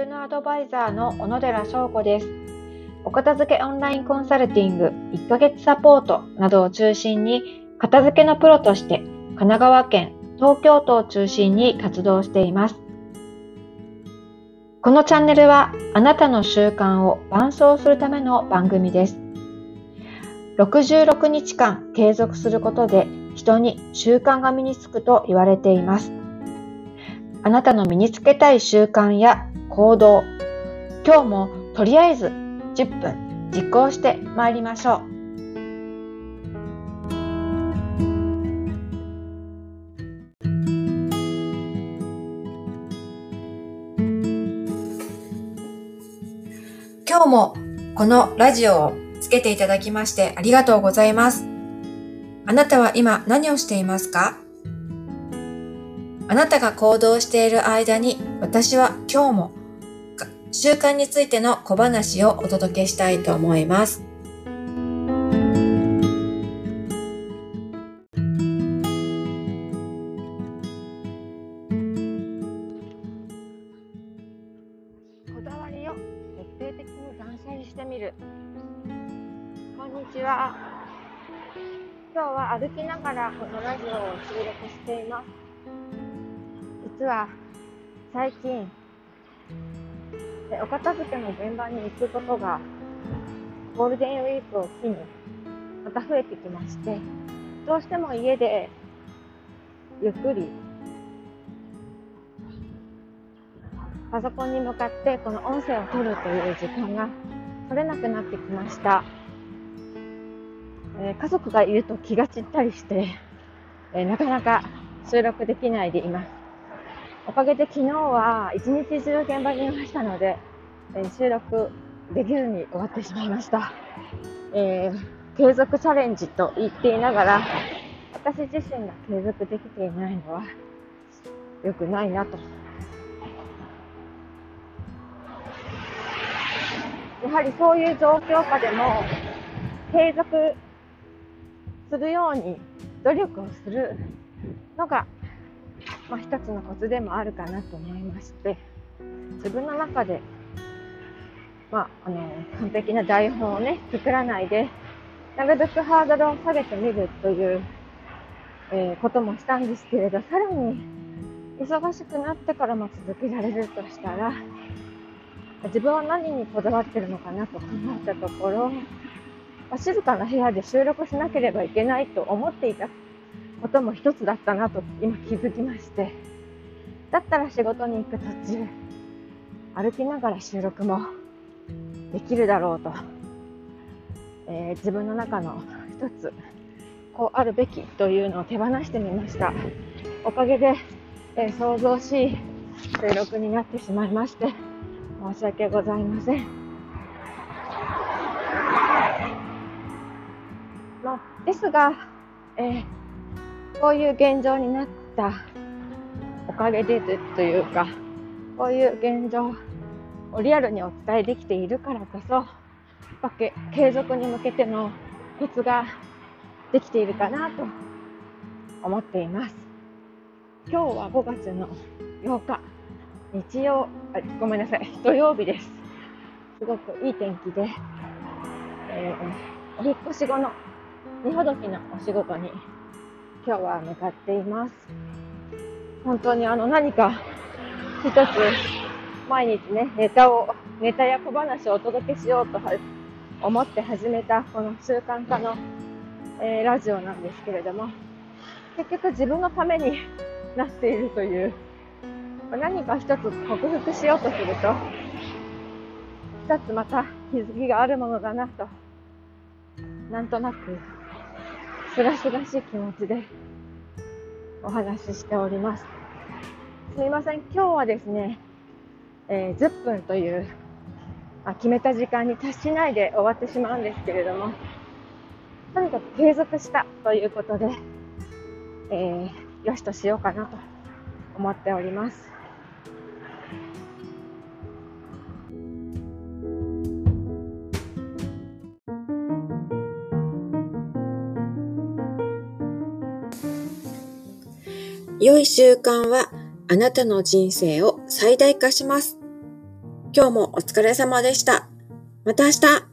収納アドバイザーの小野寺翔子です。お片付けオンラインコンサルティング1ヶ月サポートなどを中心に片付けのプロとして神奈川県、東京都を中心に活動しています。このチャンネルはあなたの習慣を伴走するための番組です。66日間継続することで人に習慣が身につくと言われています。あなたの身につけたい習慣や行動、今日もとりあえず10分実行してまいりましょう。今日もこのラジオをつけていただきましてありがとうございます。あなたは今何をしていますか？あなたが行動している間に私は今日も習慣についての小話をお届けしたいと思います。こだわりを徹底的に断捨離してみる。こんにちは。今日は歩きながらこのラジオを収録しています。実は最近お片付けの現場に行くことがゴールデンウィークを機にまた増えてきましてどうしても家でゆっくりパソコンに向かってこの音声を取るという時間が取れなくなってきました、えー、家族がいると気が散ったりして、えー、なかなか収録できないでいます。おかげで昨日は一日中現場にいましたので、えー、収録できずに終わってしまいました、えー、継続チャレンジと言っていながら私自身が継続できていないのは良くないなと。やはりそういう状況下でも継続するように努力をするのがまあ、一つのコツでもあるかなと思いまして自分の中で、まあ、あの完璧な台本をね作らないでなるべくハードルを下げてみるという、えー、こともしたんですけれどさらに忙しくなってからも続けられるとしたら自分は何にこだわってるのかなと考えたところ、ま、静かな部屋で収録しなければいけないと思っていたことも一つだったなと今気づきまして。だったら仕事に行く途中歩きながら収録もできるだろうと、えー、自分の中の一つこうあるべきというのを手放してみました。おかげで、えー、想像しい収録になってしまいまして申し訳ございません。まあ、ですが、えーこういう現状になったおかげでというかこういう現状をリアルにお伝えできているからこそ継続に向けてのコツができているかなと思っています。今日は5月の8日日曜あごめんなさい土曜日です。すごくいい天気で、えー、お引越し後の荷ほどきのお仕事に今日は向かっています。本当にあの何か一つ毎日ね、ネタを、ネタや小話をお届けしようと思って始めたこの習慣化の、えー、ラジオなんですけれども、結局自分のためになっているという、何か一つ克服しようとすると、一つまた気づきがあるものだなと、なんとなくすがすがしい気持ちでお話ししております。すみません、今日はですね、えー、10分という、まあ、決めた時間に達しないで終わってしまうんですけれども、とにかく継続したということで、えー、よしとしようかなと思っております。良い習慣はあなたの人生を最大化します。今日もお疲れ様でした。また明日